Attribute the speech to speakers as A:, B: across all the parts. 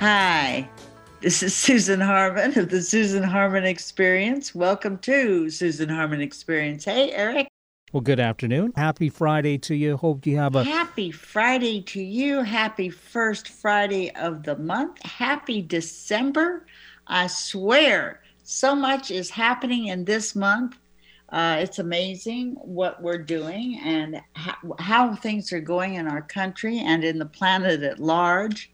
A: Hi, this is Susan Harmon of the Susan Harmon Experience. Welcome to Susan Harmon Experience. Hey, Eric.
B: Well, good afternoon. Happy Friday to you. Hope you have a
A: happy Friday to you. Happy first Friday of the month. Happy December. I swear, so much is happening in this month. Uh, it's amazing what we're doing and how, how, things are going in our country and in the planet at large.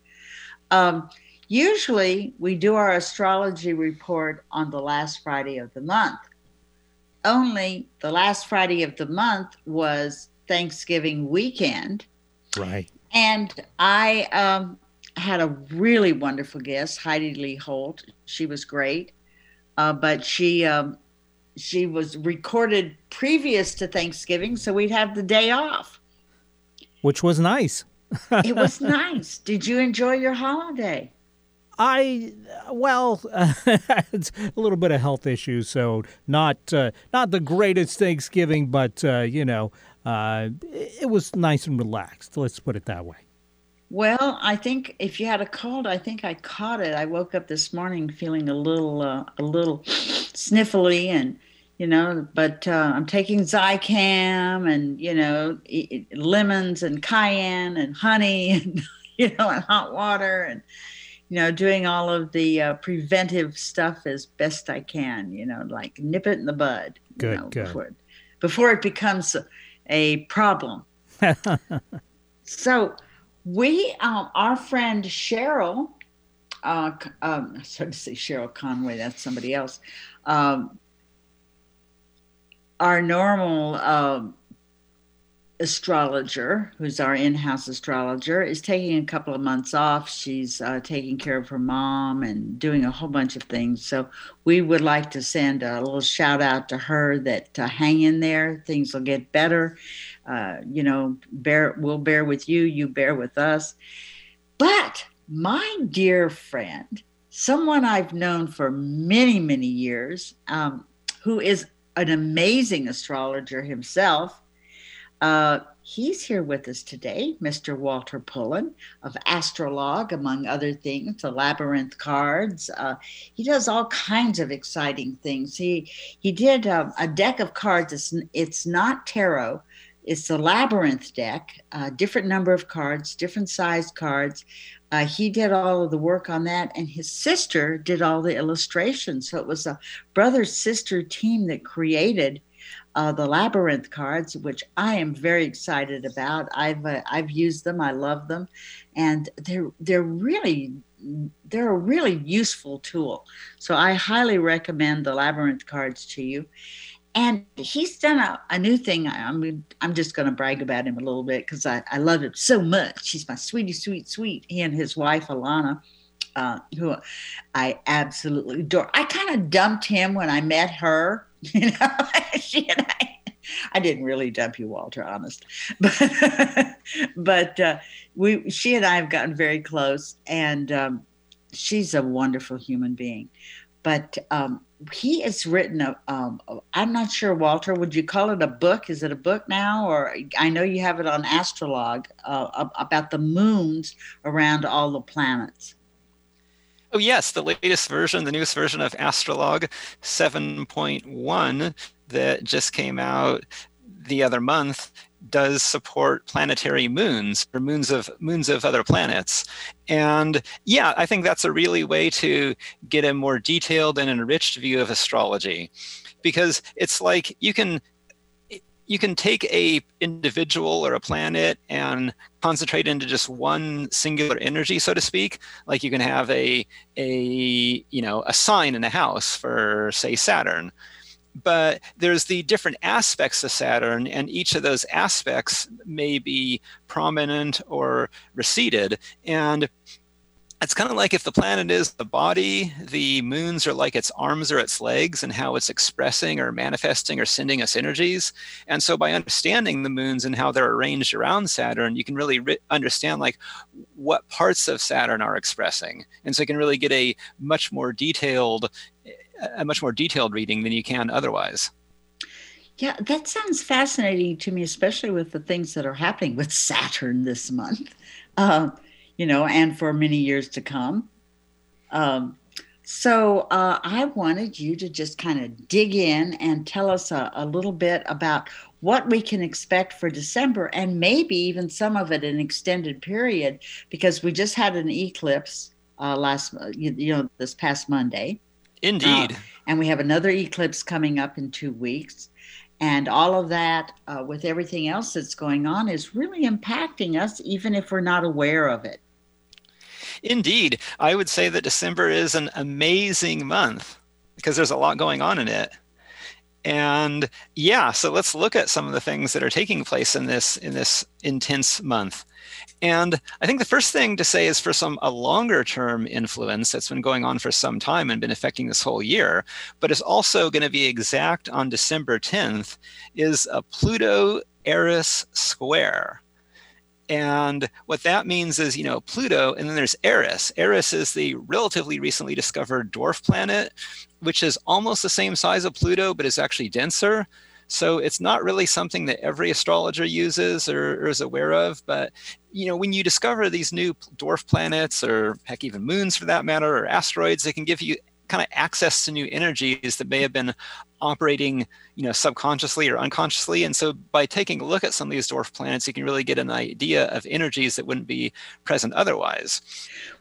A: Um, usually, we do our astrology report on the last Friday of the month. Only the last Friday of the month was Thanksgiving weekend.
B: Right.
A: And I um, had a really wonderful guest, Heidi Lee Holt. She was great, uh, but she um, she was recorded previous to Thanksgiving, so we'd have the day off,
B: which was nice
A: it was nice. Did you enjoy your holiday?
B: I well, uh, it's a little bit of health issues, so not uh, not the greatest Thanksgiving, but uh, you know, uh, it was nice and relaxed. Let's put it that way.
A: Well, I think if you had a cold, I think I caught it. I woke up this morning feeling a little uh, a little sniffly and you know, but uh, I'm taking Zicam and, you know, e- lemons and cayenne and honey and, you know, and hot water and, you know, doing all of the uh, preventive stuff as best I can, you know, like nip it in the bud.
B: Good,
A: know,
B: good.
A: Before it, before it becomes a, a problem. so we, um, our friend Cheryl, uh, um, sorry to say Cheryl Conway, that's somebody else. Um, our normal um, astrologer, who's our in house astrologer, is taking a couple of months off. She's uh, taking care of her mom and doing a whole bunch of things. So we would like to send a little shout out to her that uh, hang in there, things will get better. Uh, you know, bear we'll bear with you, you bear with us. But my dear friend, someone I've known for many, many years, um, who is an amazing astrologer himself. Uh, he's here with us today, Mr. Walter Pullen of Astrolog, among other things, the Labyrinth cards. Uh, he does all kinds of exciting things. He he did uh, a deck of cards. It's, it's not tarot. It's the Labyrinth deck, a different number of cards, different sized cards. Uh, he did all of the work on that, and his sister did all the illustrations. So it was a brother sister team that created uh, the labyrinth cards, which I am very excited about. I've uh, I've used them. I love them, and they're they're really they're a really useful tool. So I highly recommend the labyrinth cards to you and he's done a, a new thing. I, am I'm just going to brag about him a little bit because I, I love him so much. He's my sweetie, sweet, sweet. He and his wife Alana, uh, who I absolutely adore. I kind of dumped him when I met her. You know, she and I. I didn't really dump you, Walter, honest, but but uh, we she and I have gotten very close, and um, she's a wonderful human being. But um, he has written a um, i'm not sure walter would you call it a book? Is it a book now? Or i know you have it on astrolog uh, about the moons around all the planets.
C: Oh yes the latest version the newest version of astrolog 7.1 that just came out the other month does support planetary moons or moons of moons of other planets. And yeah i think that's a really way to get a more detailed and enriched view of astrology. Because it's like you can you can take a individual or a planet and concentrate into just one singular energy so to speak. Like you can have a a you know a sign in a house for say saturn but there's the different aspects of Saturn, and each of those aspects may be prominent or receded. And it's kind of like if the planet is the body, the moons are like its arms or its legs, and how it's expressing or manifesting or sending us energies. And so, by understanding the moons and how they're arranged around Saturn, you can really re- understand like what parts of Saturn are expressing, and so you can really get a much more detailed a much more detailed reading than you can otherwise.
A: Yeah, that sounds fascinating to me, especially with the things that are happening with Saturn this month, uh, you know, and for many years to come. Um, so uh, I wanted you to just kind of dig in and tell us a, a, little bit about what we can expect for December and maybe even some of it an extended period because we just had an eclipse uh, last you, you, know this past Monday.
C: Indeed. Uh,
A: and we have another eclipse coming up in two weeks. And all of that, uh, with everything else that's going on, is really impacting us, even if we're not aware of it.
C: Indeed. I would say that December is an amazing month because there's a lot going on in it. And yeah, so let's look at some of the things that are taking place in this in this intense month. And I think the first thing to say is for some a longer term influence that's been going on for some time and been affecting this whole year, but is also going to be exact on December 10th, is a Pluto Eris square. And what that means is, you know, Pluto, and then there's Eris. Eris is the relatively recently discovered dwarf planet, which is almost the same size of Pluto, but is actually denser. So it's not really something that every astrologer uses or, or, is aware of. But you know, when you discover these new dwarf planets, or heck, even moons for that matter, or asteroids, they can give you kind of access to new energies that may have been operating you know subconsciously or unconsciously and so by taking a look at some of these dwarf planets you can really get an idea of energies that wouldn't be present otherwise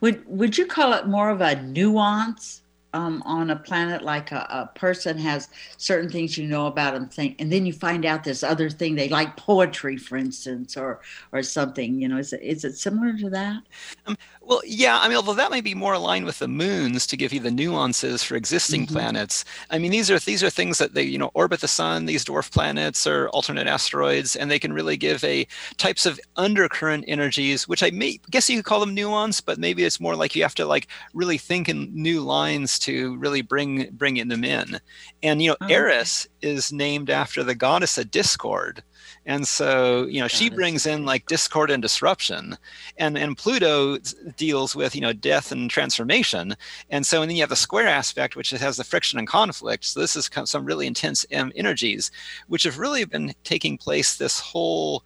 A: would would you call it more of a nuance um, on a planet like a, a, person has certain things you know about them think and then you find out this other thing they like poetry for instance or or something you know is it, is it similar to that?
C: Um, well yeah i mean although that may be more aligned with the moons to give you the nuances for existing mm-hmm. planets i mean these are these are things that they you know orbit the sun these dwarf planets or alternate asteroids and they can really give a types of undercurrent energies which i may guess you could call them nuance but maybe it's more like you have to like really think in new lines to really bring bring in them in. And you know, oh, Eris okay. is named after the goddess of discord. And so, you know, she brings in like discord and disruption. And and Pluto deals with, you know, death and transformation. And so and then you have the square aspect, which has the friction and conflict. So this is some really intense um, energies, which have really been taking place this whole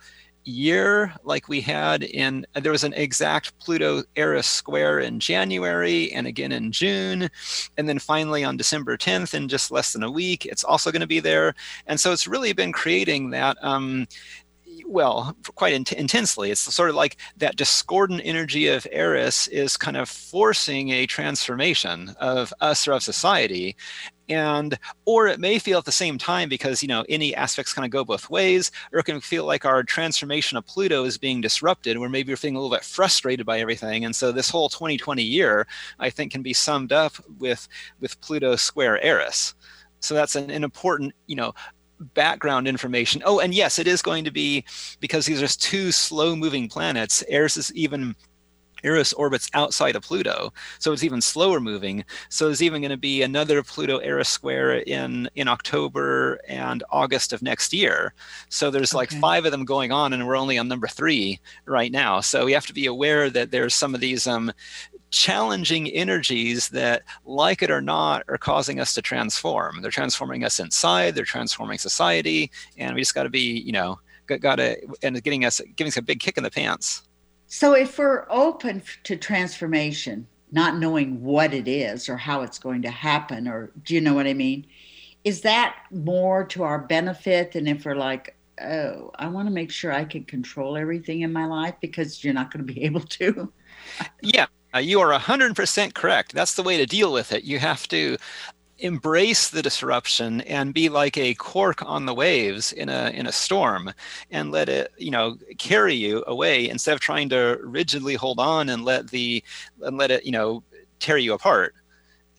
C: year like we had in there was an exact pluto eris square in january and again in june and then finally on december 10th in just less than a week it's also going to be there and so it's really been creating that um, well, quite in- intensely. It's sort of like that discordant energy of Eris is kind of forcing a transformation of us or of society. And, or it may feel at the same time because, you know, any aspects kind of go both ways, or it can feel like our transformation of Pluto is being disrupted, where maybe you're feeling a little bit frustrated by everything. And so this whole 2020 year, I think, can be summed up with, with Pluto square Eris. So that's an, an important, you know, background information. Oh, and yes, it is going to be because these are two slow moving planets. Eris is even Eris orbits outside of Pluto, so it's even slower moving. So there's even going to be another Pluto Eris square in in October and August of next year. So there's okay. like five of them going on, and we're only on number three right now. So we have to be aware that there's some of these um, challenging energies that, like it or not, are causing us to transform. They're transforming us inside, they're transforming society, and we just got to be, you know, got to, and getting us, giving us a big kick in the pants.
A: So if we're open to transformation, not knowing what it is or how it's going to happen, or do you know what I mean? Is that more to our benefit than if we're like, oh, I want to make sure I can control everything in my life because you're not going to be able to?
C: yeah, uh, you are 100% correct. That's the way to deal with it. You have to embrace the disruption and be like a cork on the waves in a in a storm and let it you know carry you away instead of trying to rigidly hold on and let the and let it you know tear you apart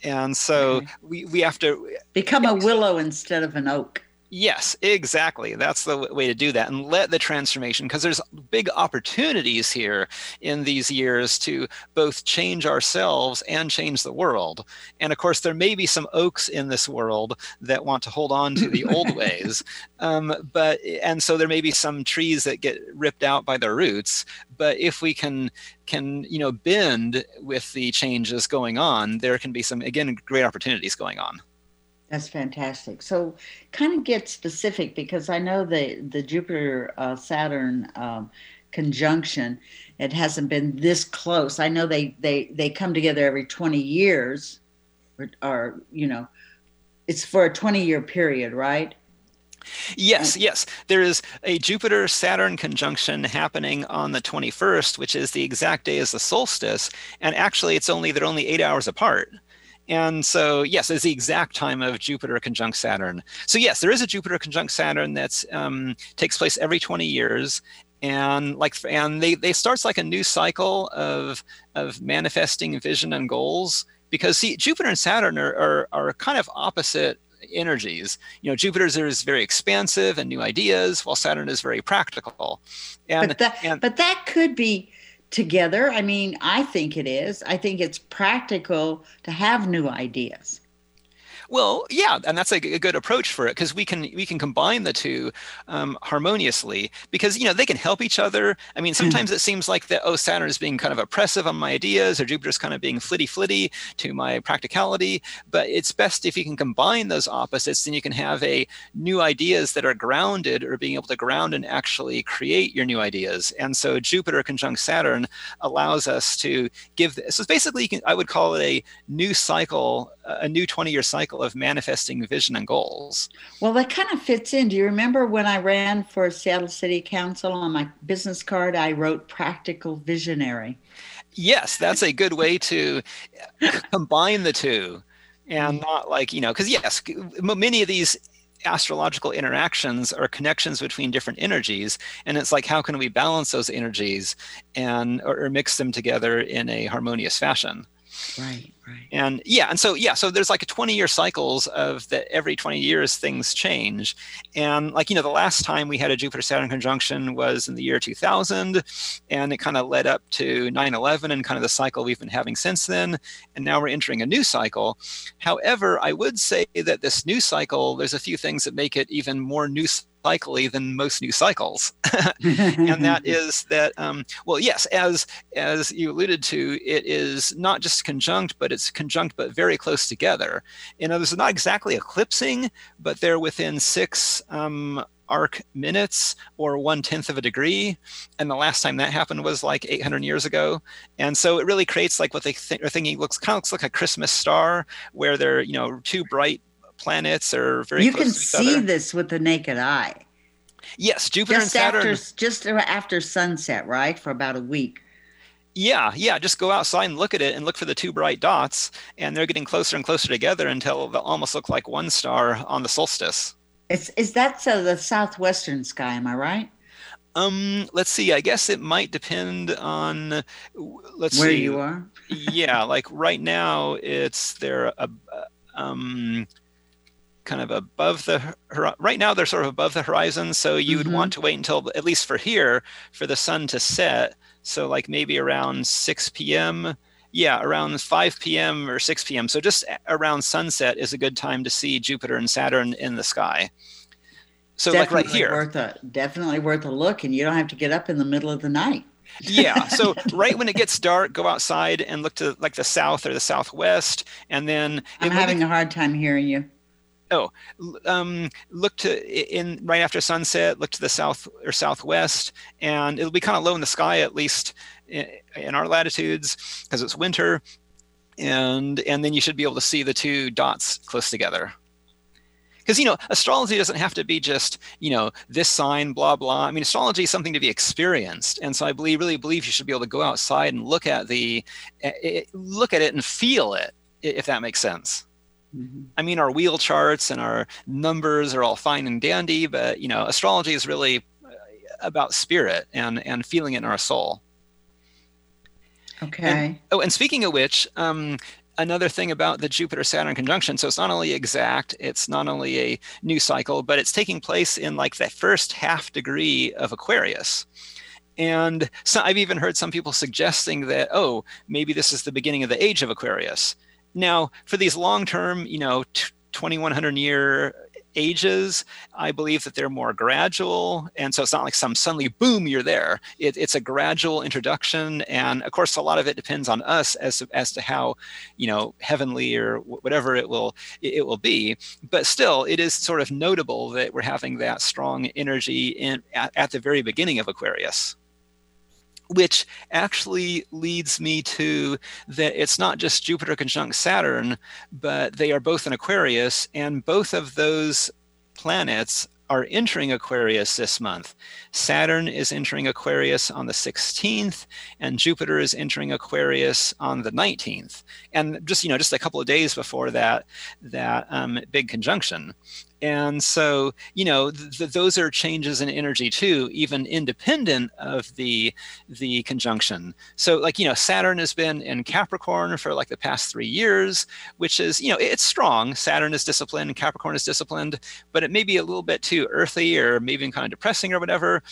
C: and so okay. we we have to
A: become a willow instead of an oak
C: Yes, exactly. That's the way to do that and let the transformation, because there's big opportunities here in these years to both change ourselves and change the world. And of course, there may be some oaks in this world that want to hold on to the old ways. Um, but, and so there may be some trees that get ripped out by their roots. But if we can, can, you know, bend with the changes going on, there can be some, again, great opportunities going on.
A: That's fantastic. So, kind of get specific because I know the the Jupiter uh, Saturn um, conjunction. It hasn't been this close. I know they they they come together every 20 years, or, or you know, it's for a 20 year period, right?
C: Yes, yes. There is a Jupiter Saturn conjunction happening on the 21st, which is the exact day as the solstice. And actually, it's only they're only eight hours apart. And so, yes, it's the exact time of Jupiter conjunct Saturn. So, yes, there is a Jupiter conjunct Saturn that um, takes place every 20 years. And like, and they, they starts like a new cycle of, of manifesting vision and goals because see, Jupiter and Saturn are, are, are kind of opposite energies. You know, Jupiter is very expansive and new ideas, while Saturn is very practical.
A: And, but that, and, but that could be together? I mean, I think it is. I think it's practical to have new ideas.
C: Well, yeah, and that's a, a good approach for it because we can we can combine the two um, harmoniously because you know they can help each other. I mean, mm. sometimes it seems like that oh Saturn is being kind of oppressive on my ideas or Jupiter's kind of being flitty flitty to my practicality. But it's best if you can combine those opposites, then you can have a new ideas that are grounded or being able to ground and actually create your new ideas. And so Jupiter conjunct Saturn allows us to give this. So basically, can, I would call it a new cycle, a new 20 year cycle cycle of manifesting vision and goals.
A: Well, that kind of fits in. Do you remember when I ran for Seattle City Council on my business card, I wrote practical visionary?
C: Yes, that's a good way to combine the two and mm. not like, you know, because yes, many of these astrological interactions are connections between different energies and it's like how can we balance those energies and or, or mix them together in a harmonious fashion
A: right Right.
C: And yeah, and so yeah, so there's like a 20 year cycles of that every 20 years things change. And like, you know, the last time we had a Jupiter Saturn conjunction was in the year 2000, and it kind of led up to 9 11 and kind of the cycle we've been having since then. And now we're entering a new cycle. However, I would say that this new cycle, there's a few things that make it even more new cyclically than most new cycles, and that is that um, well, yes, as as you alluded to, it is not just conjunct, but it's conjunct but very close together. In other words, not exactly eclipsing, but they're within six um, arc minutes or one tenth of a degree. And the last time that happened was like 800 years ago. And so it really creates like what they th- are thinking looks kind of looks like a Christmas star, where they're you know two bright planets are very.
A: You can see this with the naked eye.
C: Yes, Jupiter
A: just
C: and Saturn.
A: After, just after sunset, right, for about a week.
C: Yeah, yeah. Just go outside and look at it and look for the two bright dots, and they're getting closer and closer together until they'll almost look like one star on the solstice.
A: Is is that uh, the southwestern sky? Am I right?
C: Um, let's see. I guess it might depend on. Let's
A: where
C: see.
A: you are.
C: yeah, like right now, it's there. Uh, um, kind of above the right now they're sort of above the horizon so you would mm-hmm. want to wait until at least for here for the sun to set so like maybe around 6 p.m yeah around 5 p.m or 6 p.m so just around sunset is a good time to see jupiter and saturn in the sky so definitely like right here
A: worth a, definitely worth a look and you don't have to get up in the middle of the night
C: yeah. So right when it gets dark, go outside and look to like the south or the southwest, and then
A: I'm having it, a hard time hearing you.
C: Oh, um, look to in right after sunset. Look to the south or southwest, and it'll be kind of low in the sky at least in, in our latitudes because it's winter, and and then you should be able to see the two dots close together because you know astrology doesn't have to be just you know this sign blah blah i mean astrology is something to be experienced and so i believe really believe you should be able to go outside and look at the look at it and feel it if that makes sense Mm-hmm. I mean, our wheel charts and our numbers are all fine and dandy, but you know, astrology is really uh, about spirit and and feeling it in our soul.
A: Okay.
C: And, oh, and speaking of which, um, another thing about the Jupiter Saturn conjunction. So it's not only exact, it's not only a new cycle, but it's taking place in like the first half degree of Aquarius. And so I've even heard some people suggesting that, oh, maybe this is the beginning of the age of Aquarius. Now, for these long term, you know, 2100 year ages, I believe that they're more gradual. And so it's not like some suddenly boom, you're there. It, it's a gradual introduction. And of course, a lot of it depends on us as to, as to how, you know, heavenly or whatever it will, it will be. But still, it is sort of notable that we're having that strong energy in at, at the very beginning of Aquarius. Which actually leads me to that it's not just Jupiter conjunct Saturn, but they are both in Aquarius, and both of those planets are entering Aquarius this month. Saturn is entering Aquarius on the 16th, and Jupiter is entering Aquarius on the 19th. And just you know, just a couple of days before that, that um, big conjunction and so you know th- th- those are changes in energy too even independent of the the conjunction. So like you know saturn has been in capricorn for like the past three years which is you know it's strong. Saturn is disciplined capricorn is disciplined but it may be a little bit too earthy or maybe even kind of depressing or whatever.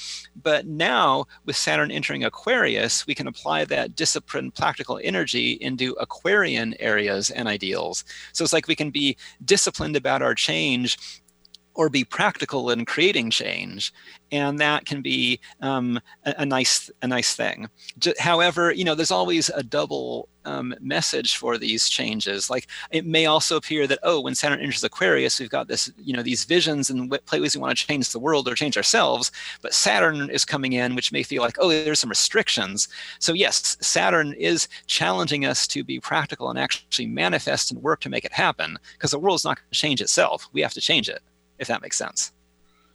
C: But now with saturn entering aquarius we can apply that disciplined practical energy into aquarian areas and ideals. So it's like we can be disciplined about our change or be practical in creating change and that can be um, a, a, nice a nice thing. However you know there's always a double um, message for these changes. Like it may also appear that oh when saturn enters aquarius we've got this you know these visions and ways we want to change the world or change ourselves but saturn is coming in which may feel like oh there's some restrictions. So yes saturn is challenging us to be practical and actually manifest and work to make it happen because the world is not going to change itself. We have to change it if that makes sense.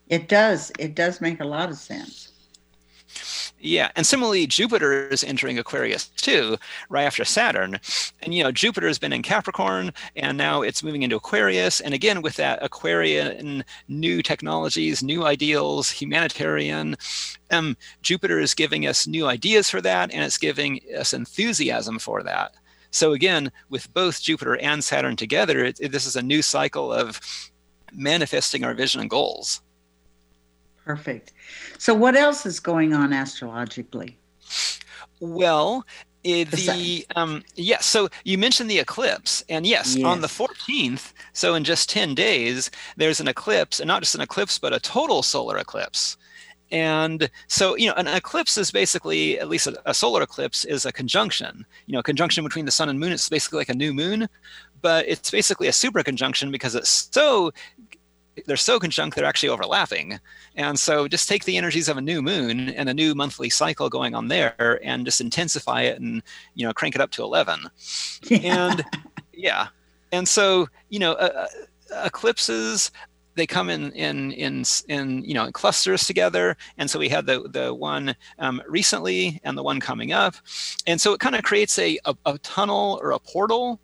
A: It does. It does make a lot of sense.
C: Yeah, and similarly, Jupiter is entering Aquarius too, right after Saturn. And you know, Jupiter has been in Capricorn, and now it's moving into Aquarius. And again, with that Aquarian new technologies, new ideals, humanitarian, um, Jupiter is giving us new ideas for that, and it's giving us enthusiasm for that. So again, with both Jupiter and Saturn together, it, it, this is a new cycle of manifesting our vision and goals.
A: Perfect. So, what else is going on astrologically?
C: Well, the um yes yeah, so you mentioned the eclipse and yes, yes, on the 14th so in just 10 days there's an eclipse and not just an eclipse but a total solar eclipse and so you know an eclipse is basically at least a, a solar eclipse is a conjunction you know a conjunction between the sun and moon it's basically like a new moon but it's basically a super conjunction because it's so they're so conjunct they're actually overlapping. And so just take the energies of a new moon and a new monthly cycle going on there and just intensify it and you know crank it up to 11 yeah. and yeah. And so you know uh, uh, eclipses they come in in in in you know in clusters together. And so we had the the one um, recently and the one coming up. And so it kind of creates a, a, a tunnel or a portal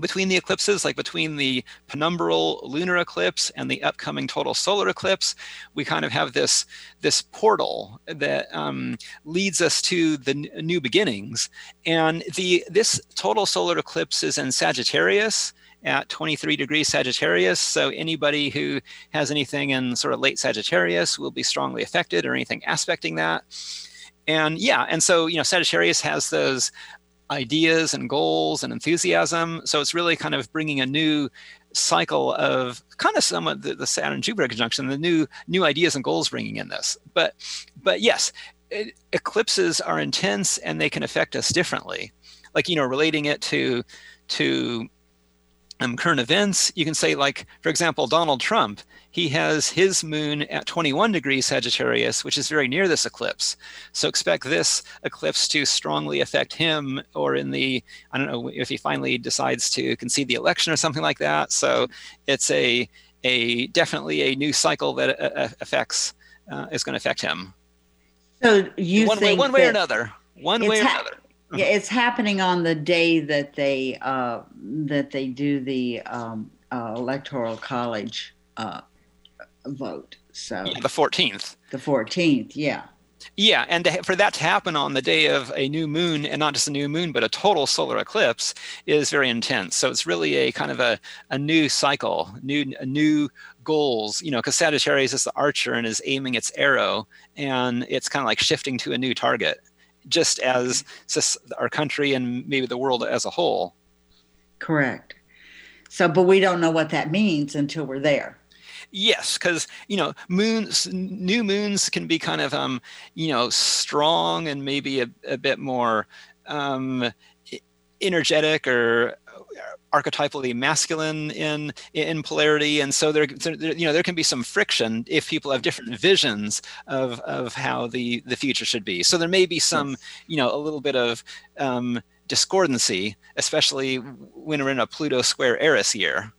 C: between the eclipses, like between the penumbral lunar eclipse and the upcoming total solar eclipse, we kind of have this this portal that um, leads us to the n- new beginnings. And the this total solar eclipse is in Sagittarius at 23 degrees Sagittarius. So anybody who has anything in sort of late Sagittarius will be strongly affected, or anything aspecting that. And yeah, and so you know Sagittarius has those ideas and goals and enthusiasm. So it's really kind of bringing a new cycle of kind of somewhat the, the Saturn Jupiter conjunction, the new new ideas and goals bringing in this. But but yes, it, eclipses are intense and they can affect us differently. Like you know, relating it to to um, current events, you can say, like, for example, Donald Trump, he has his moon at 21 degrees Sagittarius, which is very near this eclipse. So expect this eclipse to strongly affect him, or in the, I don't know, if he finally decides to concede the election or something like that. So it's a, a definitely a new cycle that uh, uh affects, uh, is going to affect him.
A: So you
C: one
A: way,
C: one way or another, one way or ha- another
A: yeah, it's happening on the day that they uh, that they do the um, uh, electoral college uh, vote. So
C: yeah, the fourteenth.
A: The fourteenth, yeah.
C: Yeah, and to, for that to happen on the day of a new moon, and not just a new moon, but a total solar eclipse, is very intense. So it's really a kind of a, a new cycle, new new goals. You know, because Sagittarius is the archer and is aiming its arrow, and it's kind of like shifting to a new target just as our country and maybe the world as a whole.
A: Correct. So, but we don't know what that means until we're there.
C: Yes, because you know, moons, new moons can be kind of, um, you know, strong and maybe a, a bit more um, energetic or archetypally masculine in in polarity. And so there, there, you know there can be some friction if people have different visions of of how the the future should be. So there may be some you know a little bit of um, discordancy especially when we're in a pluto square eris year.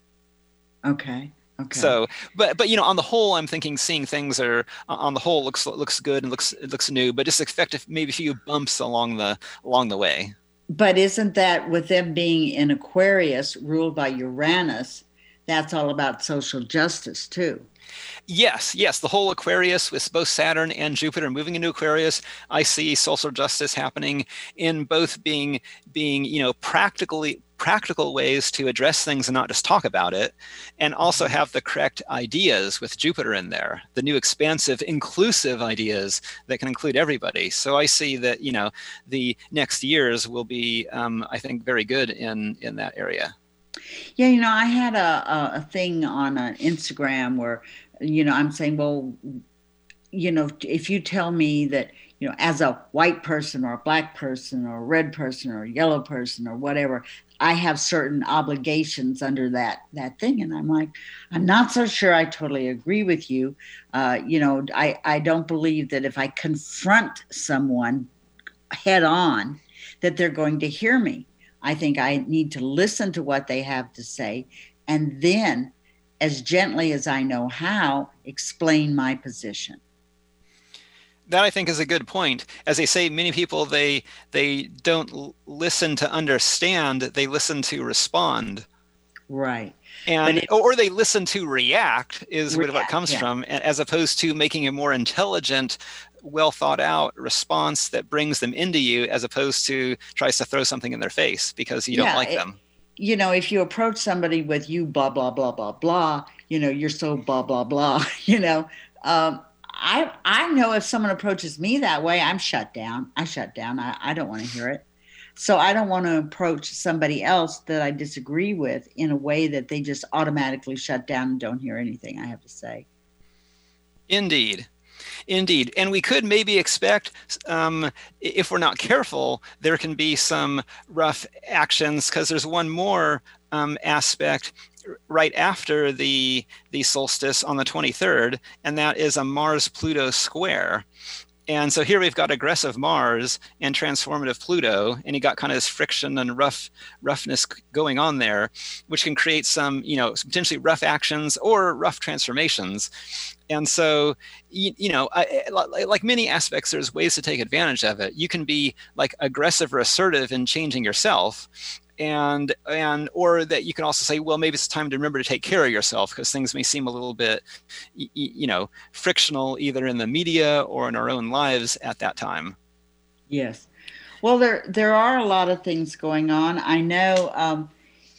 A: Okay Okay.
C: So, but but you know, on the whole, I'm thinking seeing things are on the whole looks looks good and looks it looks new, but just expect maybe a few bumps along the along the way.
A: But isn't that with them being in Aquarius, ruled by Uranus? That's all about social justice too.
C: Yes, yes. The whole Aquarius with both Saturn and Jupiter moving into Aquarius, I see social justice happening in both being being, you know, practically practical ways to address things and not just talk about it, and also mm-hmm. have the correct ideas with Jupiter in there, the new expansive, inclusive ideas that can include everybody. So I see that, you know, the next years will be, um, I think, very good in in that area.
A: Yeah, you know, I had a, a thing on uh, Instagram where you know, I'm saying, well, you know, if you tell me that, you know, as a white person or a black person or a red person or a yellow person or whatever, I have certain obligations under that that thing, and I'm like, I'm not so sure. I totally agree with you. Uh, you know, I I don't believe that if I confront someone head on, that they're going to hear me. I think I need to listen to what they have to say, and then as gently as I know how, explain my position.
C: That I think is a good point. As they say, many people they they don't listen to understand; they listen to respond.
A: Right.
C: And it, or they listen to react is react, what it comes yeah. from, as opposed to making a more intelligent, well thought out response that brings them into you, as opposed to tries to throw something in their face because you don't like it, them
A: you know, if you approach somebody with you blah blah blah blah blah, you know, you're so blah blah blah, you know. Um, I I know if someone approaches me that way, I'm shut down. I shut down. I, I don't want to hear it. So I don't want to approach somebody else that I disagree with in a way that they just automatically shut down and don't hear anything I have to say.
C: Indeed. Indeed. And we could maybe expect, um, if we're not careful, there can be some rough actions because there's one more um, aspect right after the the solstice on the 23rd and that is a mars pluto square and so here we've got aggressive Mars and transformative Pluto, and you got kind of this friction and rough roughness going on there, which can create some, you know, potentially rough actions or rough transformations. And so, you, you know, I, like many aspects, there's ways to take advantage of it. You can be like aggressive or assertive in changing yourself, and and or that you can also say well maybe it's time to remember to take care of yourself because things may seem a little bit you know frictional either in the media or in our own lives at that time
A: yes well there there are a lot of things going on i know um,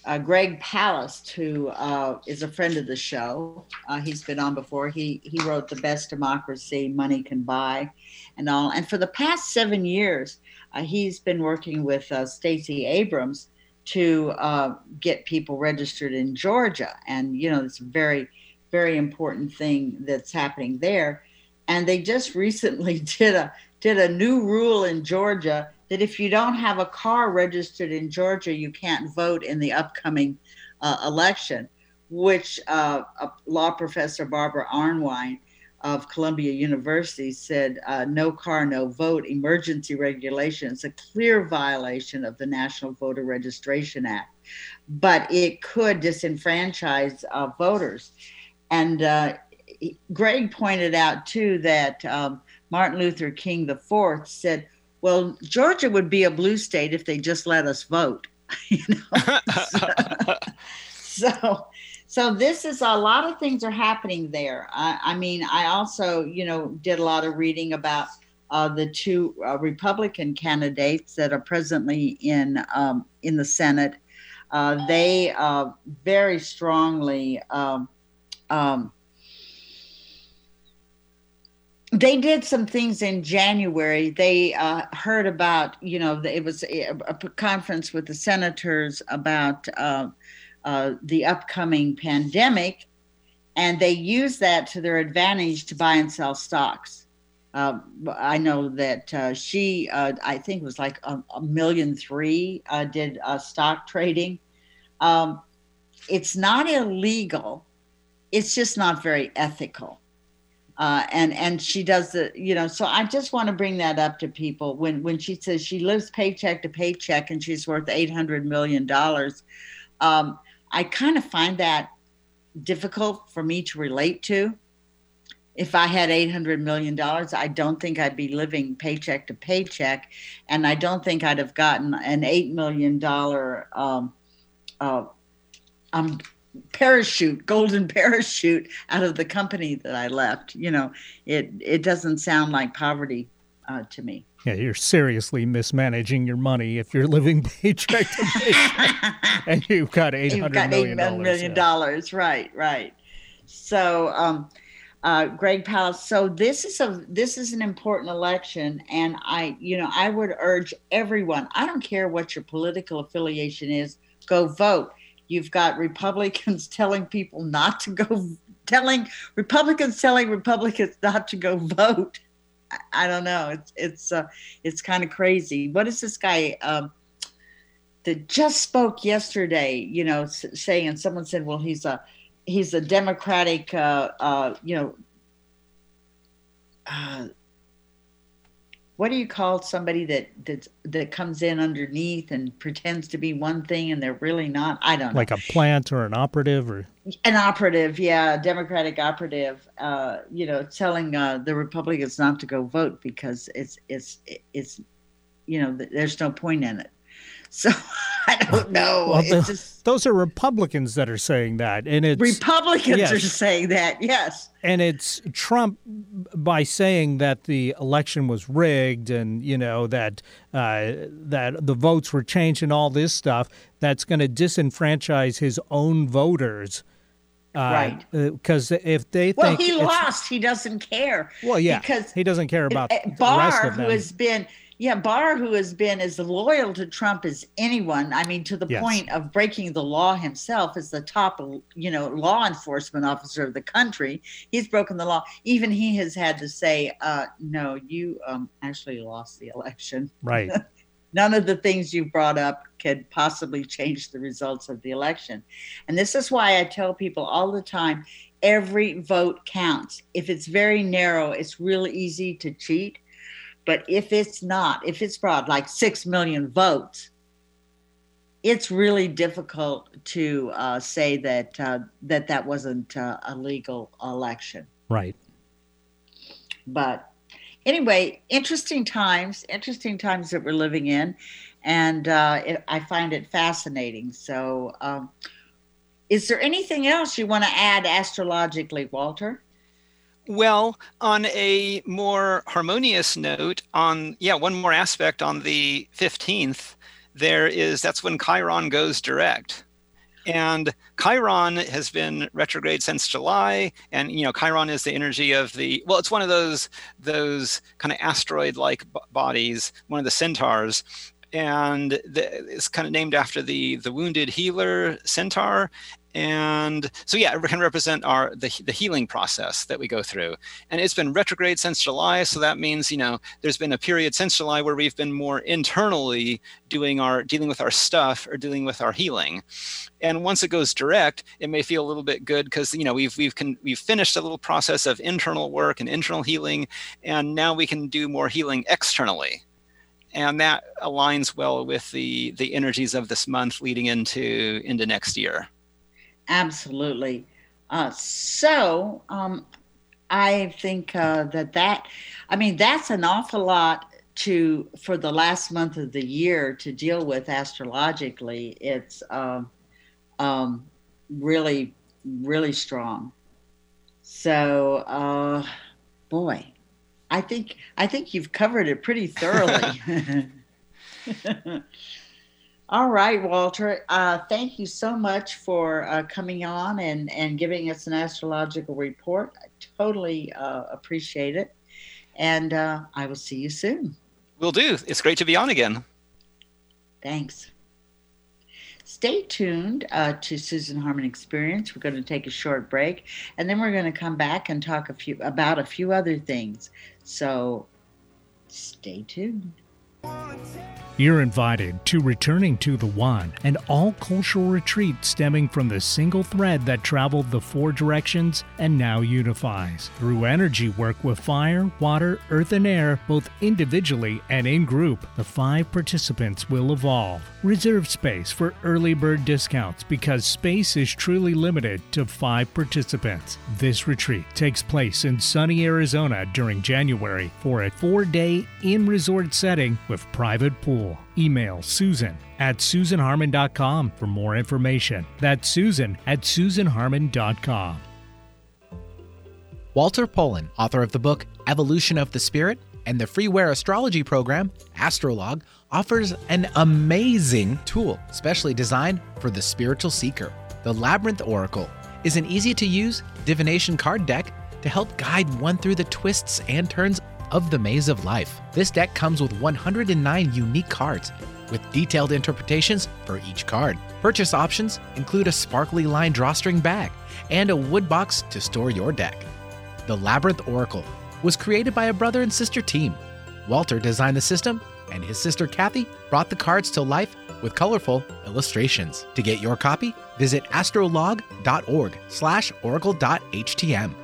A: uh, Greg Palast, who uh, is a friend of the show, uh, he's been on before. He he wrote "The Best Democracy Money Can Buy," and all. And for the past seven years, uh, he's been working with uh, Stacey Abrams to uh, get people registered in Georgia. And, you know, it's a very, very important thing that's happening there. And they just recently did a did a new rule in Georgia that if you don't have a car registered in Georgia, you can't vote in the upcoming uh, election, which uh, law professor Barbara Arnwine of Columbia University said uh, no car, no vote emergency regulation is a clear violation of the National Voter Registration Act, but it could disenfranchise uh, voters. And uh, Greg pointed out too that um, Martin Luther King IV said, well, Georgia would be a blue state if they just let us vote. you know? so, so so this is a lot of things are happening there. I, I mean, I also, you know, did a lot of reading about uh, the two uh, Republican candidates that are presently in um, in the Senate. Uh, they uh, very strongly. Um, um, they did some things in January. They uh, heard about, you know, it was a, a, conference with the senators about uh, uh, the upcoming pandemic, and they use that to their advantage to buy and sell stocks. Uh, I know that uh, she, uh, I think, it was like a, a million three uh, did stock trading. Um, it's not illegal. It's just not very ethical. And and she does the you know so I just want to bring that up to people when when she says she lives paycheck to paycheck and she's worth eight hundred million dollars. Um, I kind of find that difficult for me to relate to. If I had eight hundred million dollars, I don't think I'd be living paycheck to paycheck, and I don't think I'd have gotten an eight million dollar um, uh, um, parachute, golden parachute out of the company that I left. You know, it it doesn't sound like poverty uh, to me.
B: Yeah, you're seriously mismanaging your money if you're living paycheck to paycheck, and you've got eight hundred million dollars.
A: million dollars, right? Right. So, um, uh, Greg Palast. So this is a this is an important election, and I, you know, I would urge everyone. I don't care what your political affiliation is, go vote You've got Republicans telling people not to go, telling Republicans telling Republicans not to go vote. I, don't know. It's it's uh, it's kind of crazy. What is this guy um, that just spoke yesterday? You know, saying someone said, well, he's a he's a Democratic, uh, uh, you know. What do you call somebody that that that comes in underneath and pretends to be one thing and they're really not? I don't
B: know. Like a plant or an operative or
A: an operative, yeah, Democratic operative. Uh, you know, telling uh, the Republicans not to go vote because it's it's it's you know there's no point in it. So I don't know. Well, the, just,
B: those are Republicans that are saying that, and it's
A: Republicans yes. are saying that. Yes,
B: and it's Trump by saying that the election was rigged, and you know that uh, that the votes were changed, and all this stuff. That's going to disenfranchise his own voters.
A: Uh, right.
B: Because uh, if they
A: well, he lost, he doesn't care.
B: Well, yeah, because he doesn't care about
A: Barr, who has been yeah, Barr, who has been as loyal to Trump as anyone, I mean, to the yes. point of breaking the law himself, as the top, you know, law enforcement officer of the country. He's broken the law. Even he has had to say, uh, "No, you um, actually lost the election."
B: Right.
A: None of the things you brought up could possibly change the results of the election. And this is why I tell people all the time every vote counts. If it's very narrow, it's real easy to cheat but if it's not, if it's broad, like six million votes, it's really difficult to uh, say that uh, that that wasn't uh, a legal election.
B: Right.
A: But anyway, interesting times, interesting times that we're living in, and uh, it, I find it fascinating. So, um, is there anything else you want to add astrologically, Walter?
C: Well, on a more harmonious note, on yeah, one more aspect on the 15th, there is that's when Chiron goes direct. And Chiron has been retrograde since July, and you know Chiron is the energy of the well, it's one of those those kind of asteroid-like b- bodies, one of the centaurs, and the, it's kind of named after the the wounded healer centaur and so yeah it can represent our the, the healing process that we go through. And it's been retrograde since july so that means you know there's been a period since july where we've been more internally doing our dealing with our stuff or dealing with our healing. And once it goes direct it may feel a little bit good because you know we've we've can we've finished a little process of internal work and internal healing and now we can do more healing externally. And that aligns well with the the energies of this month leading into into next year
A: Absolutely. Uh, so um, I think uh, that that, I mean, that's an awful lot to for the last month of the year to deal with astrologically. It's um, um, really, really strong. So, uh, boy, I think I think you've covered it pretty thoroughly. All right, Walter. Uh, thank you so much for uh, coming on and, and giving us an astrological report. I totally uh, appreciate it. And uh, I will see you soon.
C: Will do. It's great to be on again.
A: Thanks. Stay tuned uh, to Susan Harmon Experience. We're going to take a short break, and then we're going to come back and talk a few about a few other things. So, stay tuned.
B: You're invited to Returning to the One, an all cultural retreat stemming from the single thread that traveled the four directions and now unifies. Through energy work with fire, water, earth, and air, both individually and in group, the five participants will evolve. Reserve space for early bird discounts because space is truly limited to five participants. This retreat takes place in sunny Arizona during January for a four day in resort setting with private pool. Email Susan at SusanHarmon.com for more information. That's Susan at SusanHarmon.com.
D: Walter Pullen, author of the book Evolution of the Spirit and the freeware astrology program, Astrolog, offers an amazing tool, specially designed for the spiritual seeker. The Labyrinth Oracle is an easy to use divination card deck to help guide one through the twists and turns of the maze of life. This deck comes with 109 unique cards with detailed interpretations for each card. Purchase options include a sparkly lined drawstring bag and a wood box to store your deck. The Labyrinth Oracle was created by a brother and sister team. Walter designed the system, and his sister Kathy brought the cards to life with colorful illustrations. To get your copy, visit astrolog.org slash oracle.htm.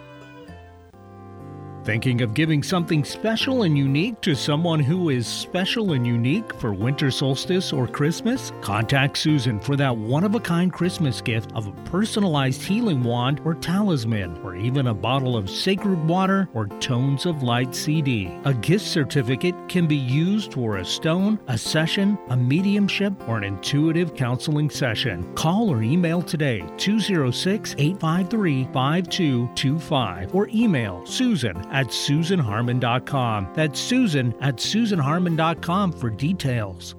B: Thinking of giving something special and unique to someone who is special and unique for winter solstice or Christmas? Contact Susan for that one of a kind Christmas gift of a personalized healing wand or talisman, or even a bottle of sacred water or Tones of Light CD. A gift certificate can be used for a stone, a session, a mediumship, or an intuitive counseling session. Call or email today 206 853 5225 or email Susan at SusanHarmon.com. That's Susan at SusanHarmon.com for details.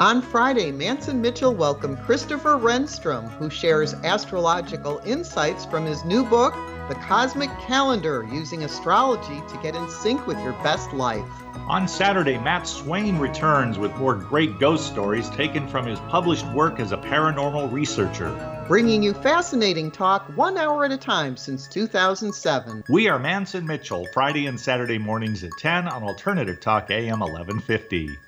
E: On Friday, Manson Mitchell welcomed Christopher Renstrom, who shares astrological insights from his new book, The Cosmic Calendar Using Astrology to Get in Sync with Your Best Life.
F: On Saturday, Matt Swain returns with more great ghost stories taken from his published work as a paranormal researcher.
E: Bringing you fascinating talk one hour at a time since 2007.
F: We are Manson Mitchell, Friday and Saturday mornings at 10 on Alternative Talk AM 1150.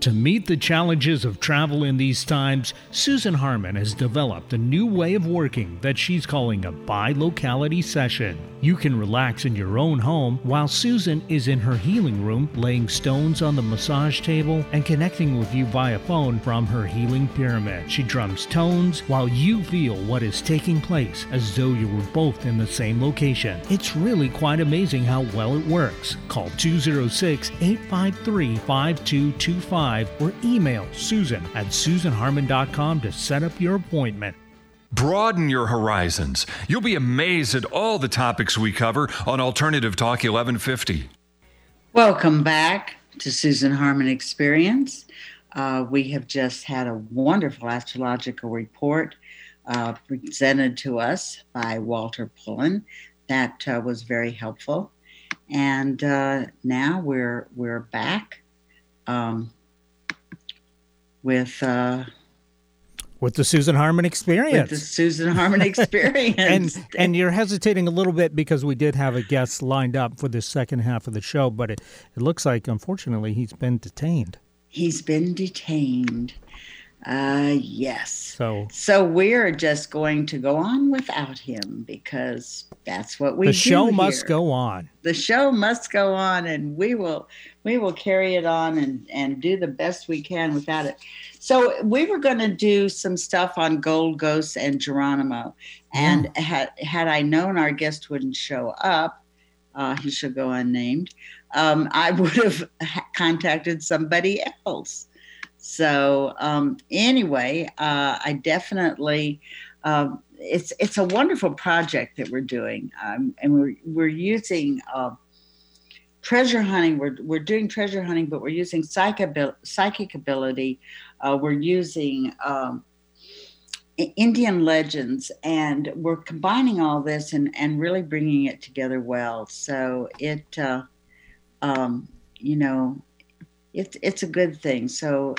B: To meet the challenges of travel in these times, Susan Harmon has developed a new way of working that she's calling a bi locality session. You can relax in your own home while Susan is in her healing room laying stones on the massage table and connecting with you via phone from her healing pyramid. She drums tones while you feel what is taking place as though you were both in the same location. It's really quite amazing how well it works. Call 206 853 5225 or email Susan at SusanHarmon.com to set up your appointment.
G: Broaden your horizons. You'll be amazed at all the topics we cover on Alternative Talk 1150.
A: Welcome back to Susan Harmon Experience. Uh, we have just had a wonderful astrological report uh, presented to us by Walter Pullen. That uh, was very helpful. And uh, now we're we're back um, with uh,
B: with the Susan Harmon experience.
A: With the Susan Harmon experience.
B: and and you're hesitating a little bit because we did have a guest lined up for the second half of the show, but it, it looks like unfortunately he's been detained.
A: He's been detained. Uh yes.
B: So
A: so we're just going to go on without him because that's what we
B: The show
A: here.
B: must go on.
A: The show must go on and we will we will carry it on and and do the best we can without it. So we were going to do some stuff on Gold Ghosts and Geronimo, and had had I known our guest wouldn't show up, uh, he should go unnamed. Um, I would have ha- contacted somebody else. So um, anyway, uh, I definitely. Um, it's it's a wonderful project that we're doing, um, and we're we're using uh, treasure hunting. We're we're doing treasure hunting, but we're using psychic abil- psychic ability. Uh, we're using um, Indian legends, and we're combining all this and and really bringing it together well. So it, uh, um, you know, it's it's a good thing. So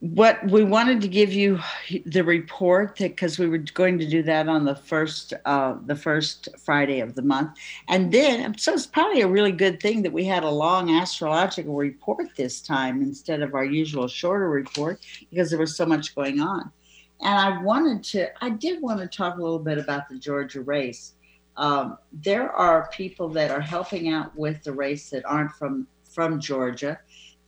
A: what we wanted to give you the report because we were going to do that on the first uh, the first Friday of the month, and then so it's probably a really good thing that we had a long astrological report this time instead of our usual shorter report because there was so much going on. And I wanted to, I did want to talk a little bit about the Georgia race. Um, there are people that are helping out with the race that aren't from from Georgia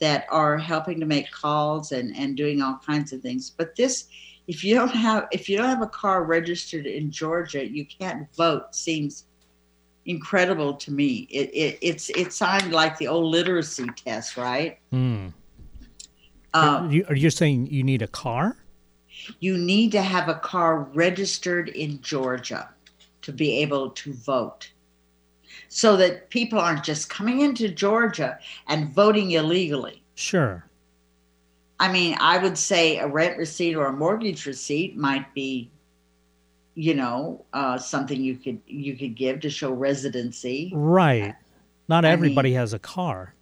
A: that are helping to make calls and, and doing all kinds of things. But this, if you don't have if you don't have a car registered in Georgia, you can't vote. Seems incredible to me. It, it it's it sounded like the old literacy test, right?
B: Mm. Uh, are, you, are you saying you need a car?
A: You need to have a car registered in Georgia to be able to vote so that people aren't just coming into Georgia and voting illegally.
B: Sure.
A: I mean, I would say a rent receipt or a mortgage receipt might be, you know, uh, something you could you could give to show residency.
B: Right. Not everybody mean, has a car.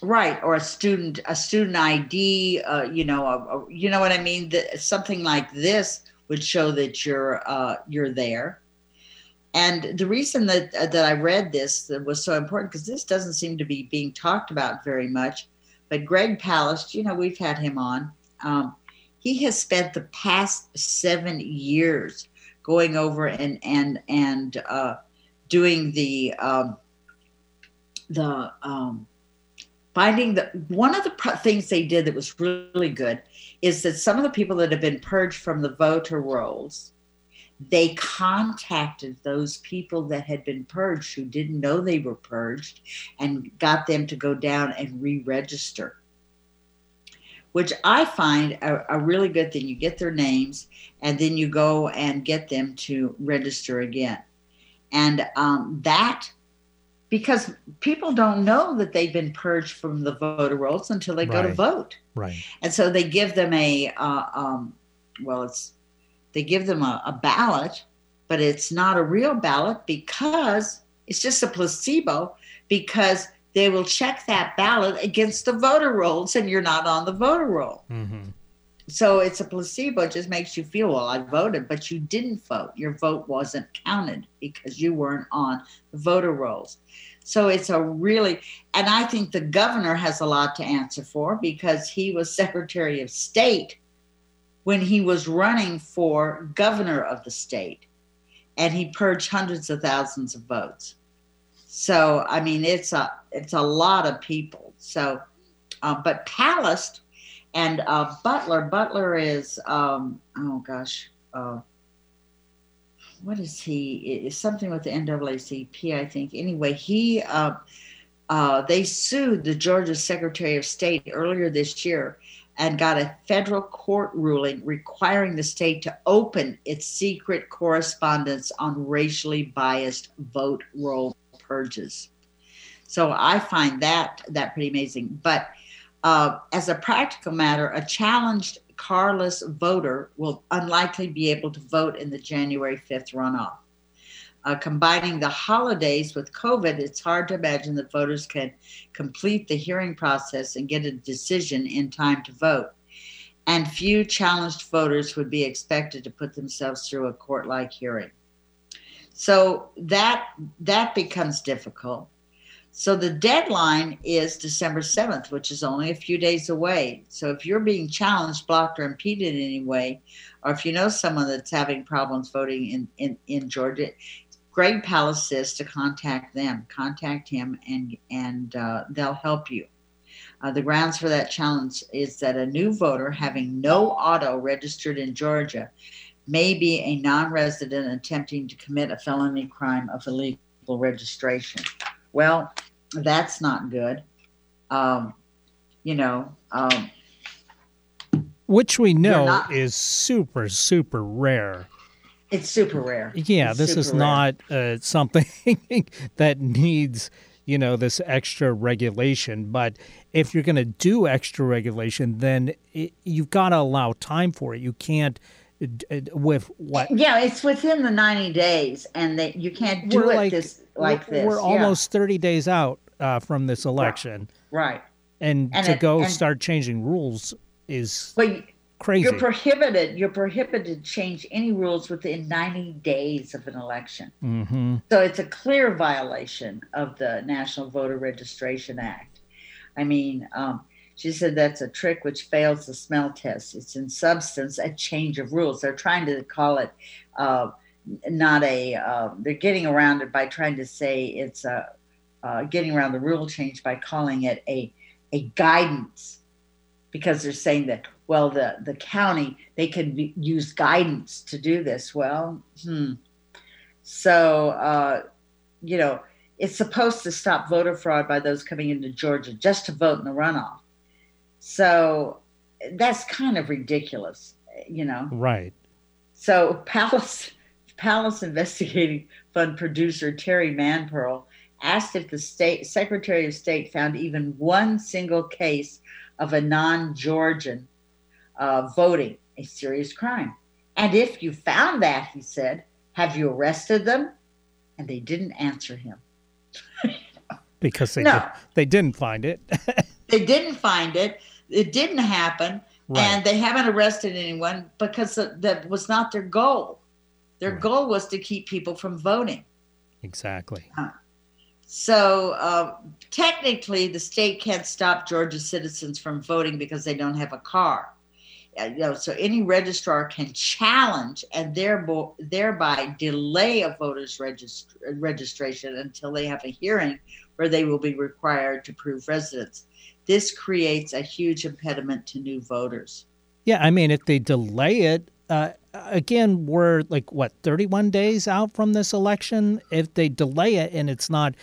A: Right, or a student a student ID. Uh, you know, a, a, you know what I mean. The, something like this would show that you're uh, you're there. And the reason that uh, that I read this was so important because this doesn't seem to be being talked about very much. But Greg Palast, you know, we've had him on. Um, he has spent the past seven years going over and and and uh, doing the um, the um, finding that one of the pro- things they did that was really good is that some of the people that have been purged from the voter rolls they contacted those people that had been purged who didn't know they were purged and got them to go down and re register, which I find a, a, really good thing. You get their names and then you go and get them to register again. And um, that, because people don't know that they've been purged from the voter rolls until they right. go to vote.
B: Right.
A: And so they give them a, uh, um, well, it's they give them a, a ballot, but it's not a real ballot because it's just a placebo because they will check that ballot against the voter rolls and you're not on the voter roll. Mm-hmm. So it's a placebo. It just makes you feel, well, I voted, but you didn't vote. Your vote wasn't counted because you weren't on the voter rolls. So it's a really, and I think the governor has a lot to answer for because he was Secretary of State when he was running for governor of the state and he purged hundreds of thousands of votes. So i mean it's a it's a lot of people. So uh, but Palast and uh, butler butler is um, oh gosh uh, what is he is something with the naacp i think. Anyway he uh, uh, they sued the georgia secretary of state earlier this year and got a federal court ruling requiring the state to open its secret correspondence on racially biased vote roll purges. So I find that that pretty amazing. But uh, as a practical matter, a challenged carless voter will unlikely be able to vote in the January 5th runoff uh, combining the holidays with COVID, it's hard to imagine that voters can complete the hearing process and get a decision in time to vote. And few challenged voters would be expected to put themselves through a court like hearing. So that that becomes difficult. So the deadline is December 7th, which is only a few days away. So if you're being challenged, blocked, or impeded in any way, or if you know someone that's having problems voting in, in, in Georgia, Greg Palast says to contact them. Contact him, and and uh, they'll help you. Uh, the grounds for that challenge is that a new voter having no auto registered in Georgia may be a non-resident attempting to commit a felony crime of illegal registration. Well, that's not good. Um, you know. Um,
B: which we know not, is super super rare
A: it's super rare.
B: Yeah,
A: it's
B: this is rare. not uh, something that needs, you know, this extra regulation. But if you're going to do extra regulation, then it, you've got to allow time for it. You can't uh, with what?
A: Yeah, it's within the 90 days, and that you can't do we're it like, this like
B: we're,
A: this.
B: We're yeah. almost 30 days out uh, from this election.
A: Right.
B: And, and to it, go and, start changing rules is
A: Well,
B: crazy.
A: you're prohibited. You're prohibited to change any rules within 90 days of an election.
B: hmm
A: So it's a clear violation of the National Voter Registration Act. I mean, um, she said that's a trick which fails the smell test. It's in substance a change of rules. They're trying to call it uh, not a. Uh, they're getting around it by trying to say it's a uh, getting around the rule change by calling it a a guidance because they're saying that well the the county they can be, use guidance to do this. Well, hmm. So uh, you know it's supposed to stop voter fraud by those coming into Georgia just to vote in the runoff. So that's kind of ridiculous, you know.
B: Right.
A: So Palast Palast Investigating Fund producer Terry Manpearl asked if the state Secretary of State found even one single case of a non-Georgian uh, voting a serious crime, and if you found that, he said, have you arrested them? And they didn't answer him.
B: Because they
A: No.
B: did, they didn't find it.
A: They didn't find it. It didn't happen.
B: Right.
A: and they haven't arrested anyone because that, was not their goal. Their
B: Right.
A: goal was to keep people from voting.
B: exactly.
A: So uh, technically, the state can't stop Georgia citizens from voting because they don't have a car. Uh, you know, so any registrar can challenge and thereby, thereby delay a voter's regist- registration until they have a hearing where they will be required to prove residence. This creates a huge impediment to new voters.
B: Yeah, I mean, if they delay it, uh, again, we're like what 31 days out from this election. If they delay it and it's not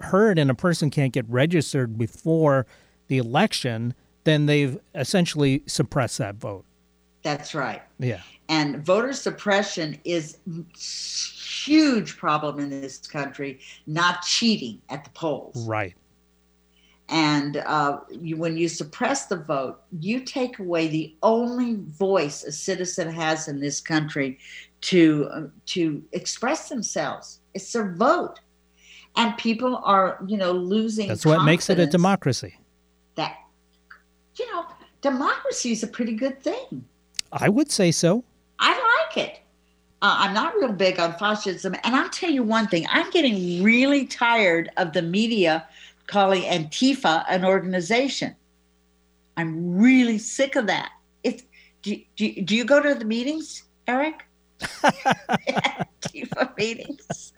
B: heard and a person can't get registered before the election, then they've essentially suppressed that vote.
A: That's right.
B: Yeah.
A: and voter suppression is huge problem in this country not cheating at the polls
B: Right.
A: and uh, you, when you suppress the vote you take away the only voice a citizen has in this country to uh, to express themselves it's their vote and people are you know losing
B: That's what makes it a democracy.
A: that you know democracy is a pretty good thing
B: I would say so.
A: I like it. Uh, I'm not real big on fascism. And I'll tell you one thing I'm getting really tired of the media calling Antifa an organization. I'm really sick of that. It's, do, do, do you go to the meetings, Eric? Antifa meetings?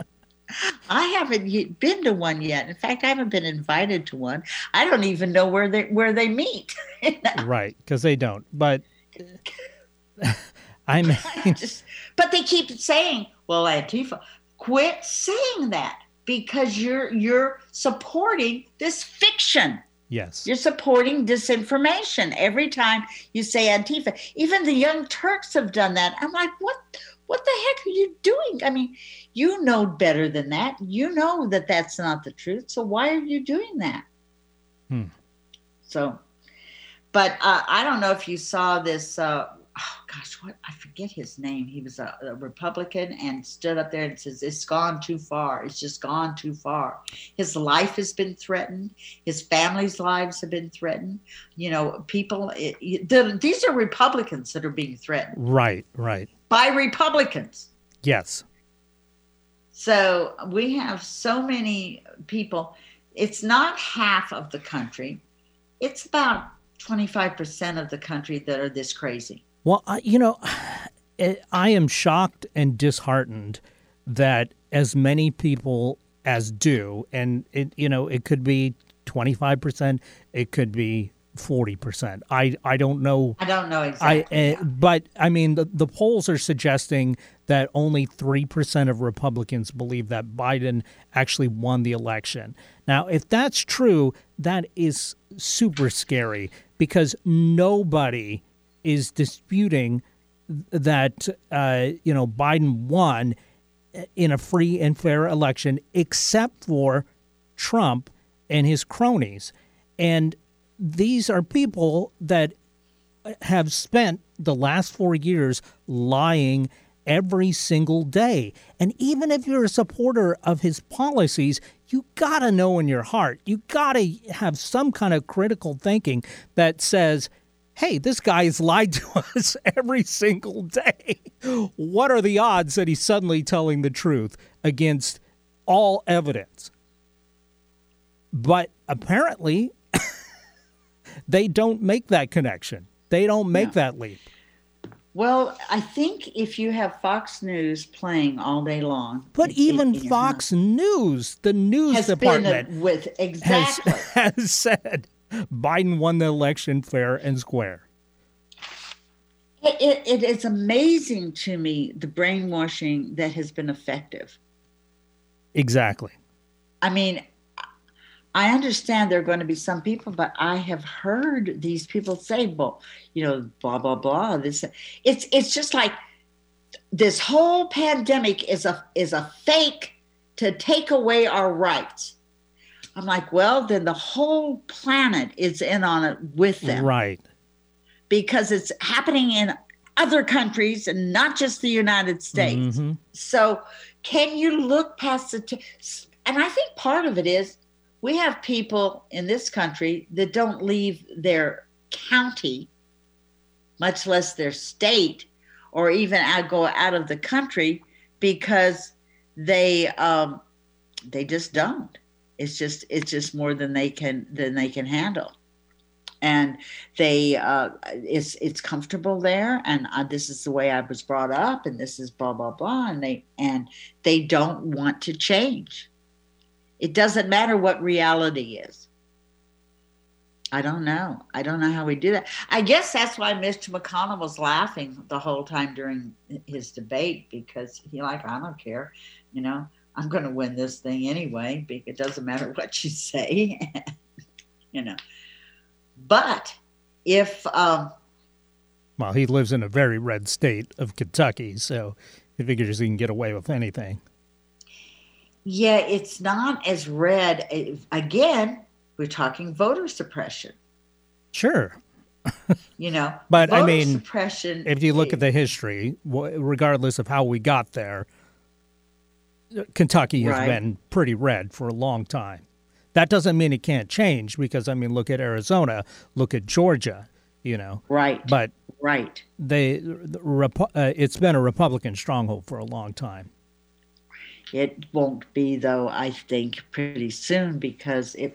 A: I haven't been to one yet. In fact, I haven't been invited to one. I don't even know where they where they meet.
B: Right, because they don't. But I mean,
A: just, but they keep saying, "Well, Antifa." Quit saying that because you're you're supporting this fiction.
B: yes.
A: You're supporting disinformation every time you say Antifa. Even the Young Turks have done that. I'm like, what? What the heck are you doing? I mean, you know better than that. You know that that's not the truth. So why are you doing that?
B: Hmm.
A: So, but uh, I don't know if you saw this. Uh, oh gosh, what I forget his name. He was a, a Republican and stood up there and says, "It's gone too far. It's just gone too far." His life has been threatened. His family's lives have been threatened. You know, people. It, it- the, these are Republicans that are being threatened
B: Right, right.
A: By Republicans.
B: Yes.
A: So we have so many people. It's not half of the country. It's about 25% of the country that are this crazy.
B: Well, I, you know, I am shocked and disheartened that as many people as do, and it, you know, it could be 25%, it could be 40%. I, I don't know.
A: I don't know
B: I,
A: exactly.
B: uh, but I mean, the, the polls are suggesting that only 3% of Republicans believe that Biden actually won the election. Now, if that's true, that is super scary because nobody is disputing that, uh, you know, Biden won in a free and fair election, except for Trump and his cronies. And these are people that have spent the last four years lying every single day. And even if you're a supporter of his policies, you got to know in your heart, you got to have some kind of critical thinking that says, hey, this guy has lied to us every single day. What are the odds that he's suddenly telling the truth against all evidence? But apparently, they don't make that connection. They don't make that leap.
A: Well, I think if you have Fox News playing all day long,
B: but even
A: it-
B: Fox News, the news
A: has
B: department,
A: been a, with
B: has,
A: exactly.
B: has said Biden won the election fair and square.
A: It, it, it is amazing to me the brainwashing that has been effective.
B: Exactly.
A: I mean, I understand there are going to be some people, but I have heard these people say, "Well, you know, blah blah blah." This, it's it's just like this whole pandemic is a is a fake to take away our rights. I'm like, well, then the whole planet is in on it with them.
B: Right.
A: because it's happening in other countries and not just the United States.
B: Mhm.
A: So, can you look past the? T- and I think part of it is we have people in this country that don't leave their county, much less their state, or even go out of the country because they um, they just don't. It's just it's just more than they can than they can handle and they uh, it's it's comfortable there and uh, this is the way i was brought up and this is blah blah blah and they and they don't want to change it doesn't matter what reality is. I don't know. I don't know how we do that. I guess that's why mr mcconnell was laughing the whole time during his debate because he like i don't care you know i'm going to win this thing anyway because it doesn't matter what you say you know. But if um,
B: Well, he lives in a very red state of Kentucky, so he figures he can get away with anything.
A: Yeah, it's not as red. Again, we're talking voter suppression.
B: Sure.
A: You know,
B: But, I mean,
A: suppression.
B: If you look at the history, regardless of how we got there, Kentucky has
A: Right.
B: been pretty red for a long time. That doesn't mean it can't change because, I mean, look at Arizona, look at Georgia, you know.
A: right,
B: But
A: right.
B: they, the uh, it's been a Republican stronghold for a long time.
A: It won't be though. I think pretty soon because if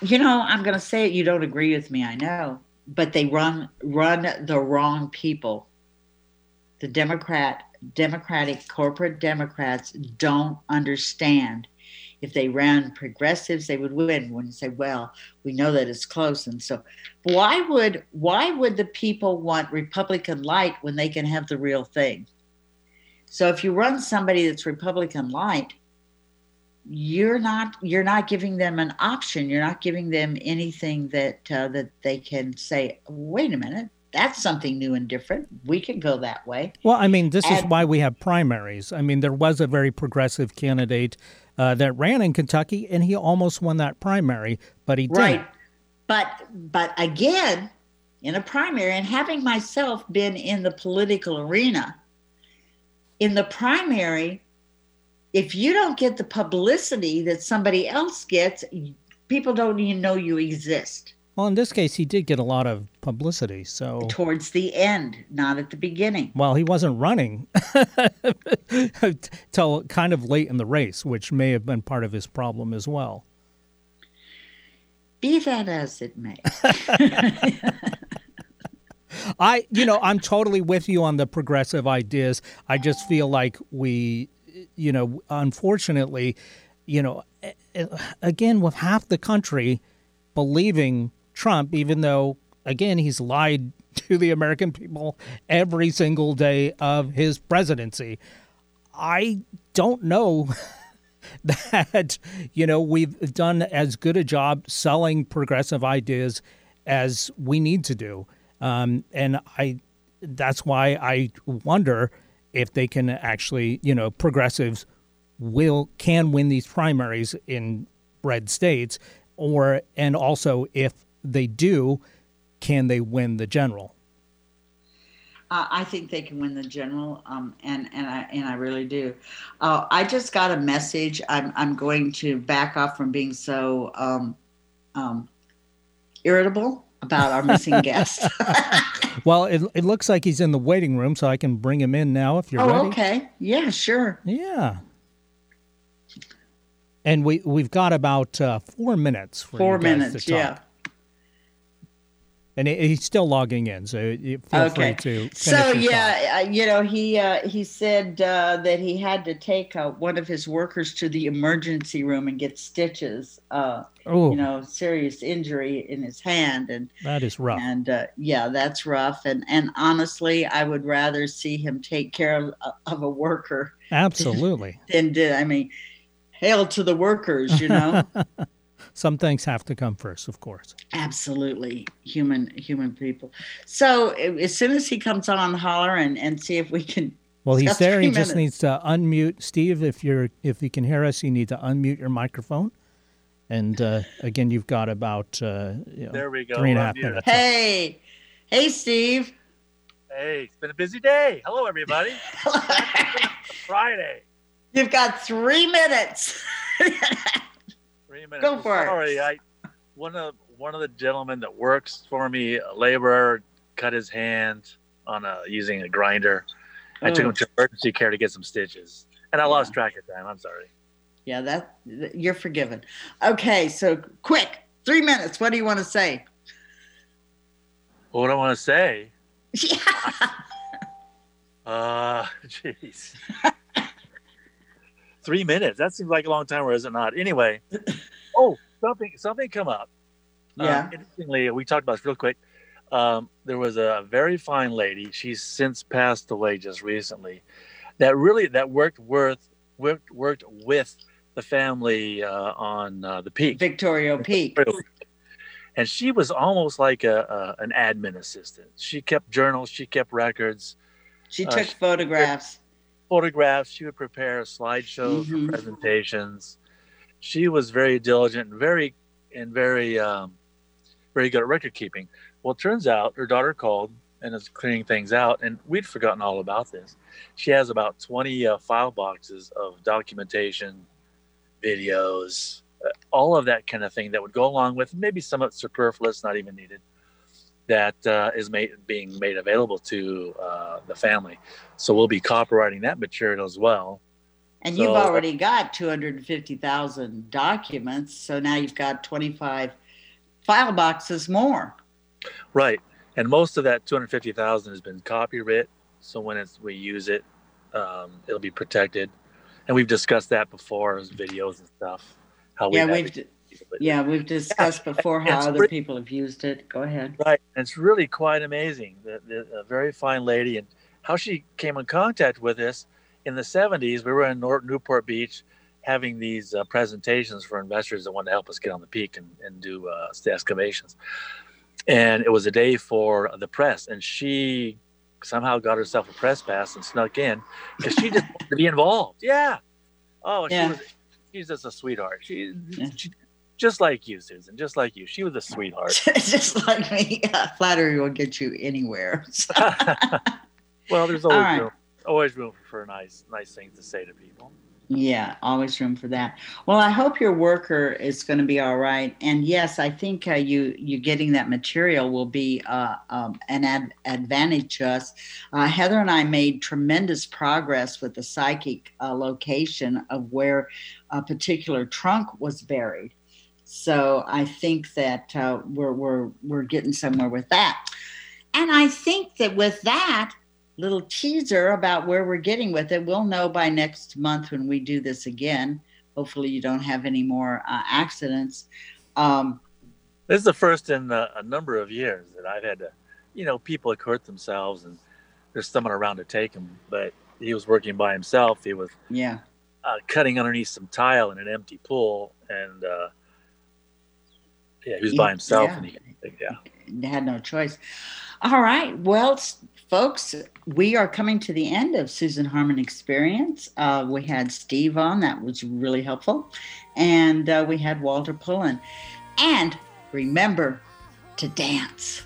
A: you know, I'm going to say it. You don't agree with me, I know, but they run run the wrong people. The Democrat Democratic corporate Democrats don't understand. If they ran progressives, they would win. When you say, "Well, we know that it's close," and so why would why would the people want Republican light when they can have the real thing? So if you run somebody that's Republican light, you're not you're not giving them an option. You're not giving them anything that uh, that they can say, "Wait a minute, that's something new and different. We can go that way."
B: Well, I mean, this is why we have primaries. I mean, there was a very progressive candidate uh, that ran in Kentucky, and he almost won that primary, but he didn't.
A: Right. But but again, in a primary and having myself been in the political arena, in the primary, if you don't get the publicity that somebody else gets, people don't even know you exist
B: Well, in this case, he did get a lot of publicity. So,
A: towards the end, not at the beginning.
B: well, he wasn't running till kind of late in the race, which may have been part of his problem as well.
A: Be that as it may.
B: I, you know, I'm totally with you on the progressive ideas. I just feel like we, you know, unfortunately, you know, again, with half the country believing Trump, even though, again, he's lied to the American people every single day of his presidency. I don't know that you know we've done as good a job selling progressive ideas as we need to do um, and i that's why i wonder if they can actually you know progressives will can win these primaries in red states or and also if they do can they win the general
A: Uh, I think they can win the general, um, and and I and I really do. Uh, I just got a message. I'm I'm going to back off from being so um, um, irritable about our missing guest.
B: well, it, it looks like he's in the waiting room, so I can bring him in now if you're
A: oh,
B: ready.
A: okay. Yeah, sure.
B: Yeah. And we we've got about uh, four minutes. For
A: Four
B: you guys
A: minutes,
B: to talk.
A: yeah.
B: And he- he's still logging in, so you feel
A: Okay.
B: free to.
A: So yeah, uh, you know, he uh, he said uh, that he had to take uh, one of his workers to the emergency room and get stitches. Uh, you know, serious injury in his hand, and
B: that is rough.
A: and uh, yeah, that's rough. And and honestly, I would rather see him take care of, of a worker
B: Absolutely.
A: than did. I mean, hail to the workers, you know.
B: Some things have to come first, of course.
A: Absolutely, human human people. So as soon as he comes on, holler and and see if we can.
B: Well, he's there. He
A: three
B: just needs to unmute. Steve, if you're if you can hear us, you need to unmute your microphone. And uh, again, you've got about uh, you know,
H: There we go.
B: three and a
H: We're
B: half
H: unmuted.
B: minutes.
A: Hey, hey, Steve.
H: Hey, it's been a busy day. Hello, everybody. Friday.
A: You've got three minutes.
H: Three minutes.
A: Go for it.
H: Sorry, I one of one of the gentlemen that works for me, a laborer, cut his hand on a using a grinder. I took
A: Oh.
H: him to emergency care to get some stitches, and I lost track of time. I'm sorry.
A: yeah, that you're forgiven. Okay, so quick, three minutes. What do you want to say?
H: What do I want to say?
A: Yeah.
H: Uh, jeez. Three minutes. That seems like a long time, or is it not? Anyway, oh, something something come up. Um,
A: Yeah.
H: interestingly, we talked about this real quick. Um, there was a very fine lady. She's since passed away just recently. That really that worked with worked worked with the family uh, on uh, the peak.
A: Victorio Peak.
H: And she was almost like a, a an admin assistant. She kept journals. She kept records
A: She
H: Uh,
A: took
H: she-
A: photographs.
H: Photographs. She would prepare slideshows
A: Mhm.
H: for presentations. She was very diligent and very and very um, very good at record keeping. Well, it turns out her daughter called and is clearing things out, and we'd forgotten all about this. She has about twenty uh, file boxes of documentation, videos, uh, all of that kind of thing that would go along with maybe some of superfluous, not even needed. That uh, is made being made available to uh, the family. So we'll be copywriting that material as well.
A: And you've
H: uh,
A: already got 250,000 documents. So now you've got 25 file boxes more.
H: Right. And most of that 250,000 has been copyright. So when it's, we use it, um, it'll be protected. And we've discussed that before as videos and stuff. How
A: we
H: Yeah,
A: we've,
H: it-
A: yeah, we've discussed before how other
H: pretty-
A: people have used it. Go ahead.
H: Right. And it's really quite amazing. The, the, a very fine lady and how she came in contact with us in the 70s. We were in Nor- Newport Beach having these uh, presentations for investors that wanted to help us get on the peak and, and do uh, excavations. And it was a day for the press. And she somehow got herself a press pass and snuck in because she just wanted to be involved. Yeah. Oh, she was, she's just a sweetheart. She,
A: Yeah.
H: she, just like you, Susan, just like you. She was a sweetheart.
A: Just like me, uh, flattery will get you anywhere.
H: well, there's always
A: right.
H: room, always room for nice, nice things to say to people.
A: Yeah, always room for that. Well, I hope your worker is going to be all right. And yes, I think uh, you you getting that material will be uh, um, an ad- advantage to us. Uh, Heather and I made tremendous progress with the psychic uh, location of where a particular trunk was buried. So I think that uh, we're we're we're getting somewhere with that. And I think that with that, little teaser about where we're getting with it. We'll know by next month when we do this again. Hopefully, you don't have any more uh, accidents. Um,
H: This is the first in a, a number of years that I've had to, you know, people have hurt themselves and there's someone around to take them. But he was working by himself. He was
A: yeah,
H: uh, cutting underneath some tile in an empty pool, and uh, yeah, he was by himself,
A: Yeah.
H: and he, yeah.
A: had no choice. All right. Well, folks, we are coming to the end of Susan Harmon Experience. Uh, we had Steve on, that was really helpful. And uh, we had Walter Pullen. And remember to dance.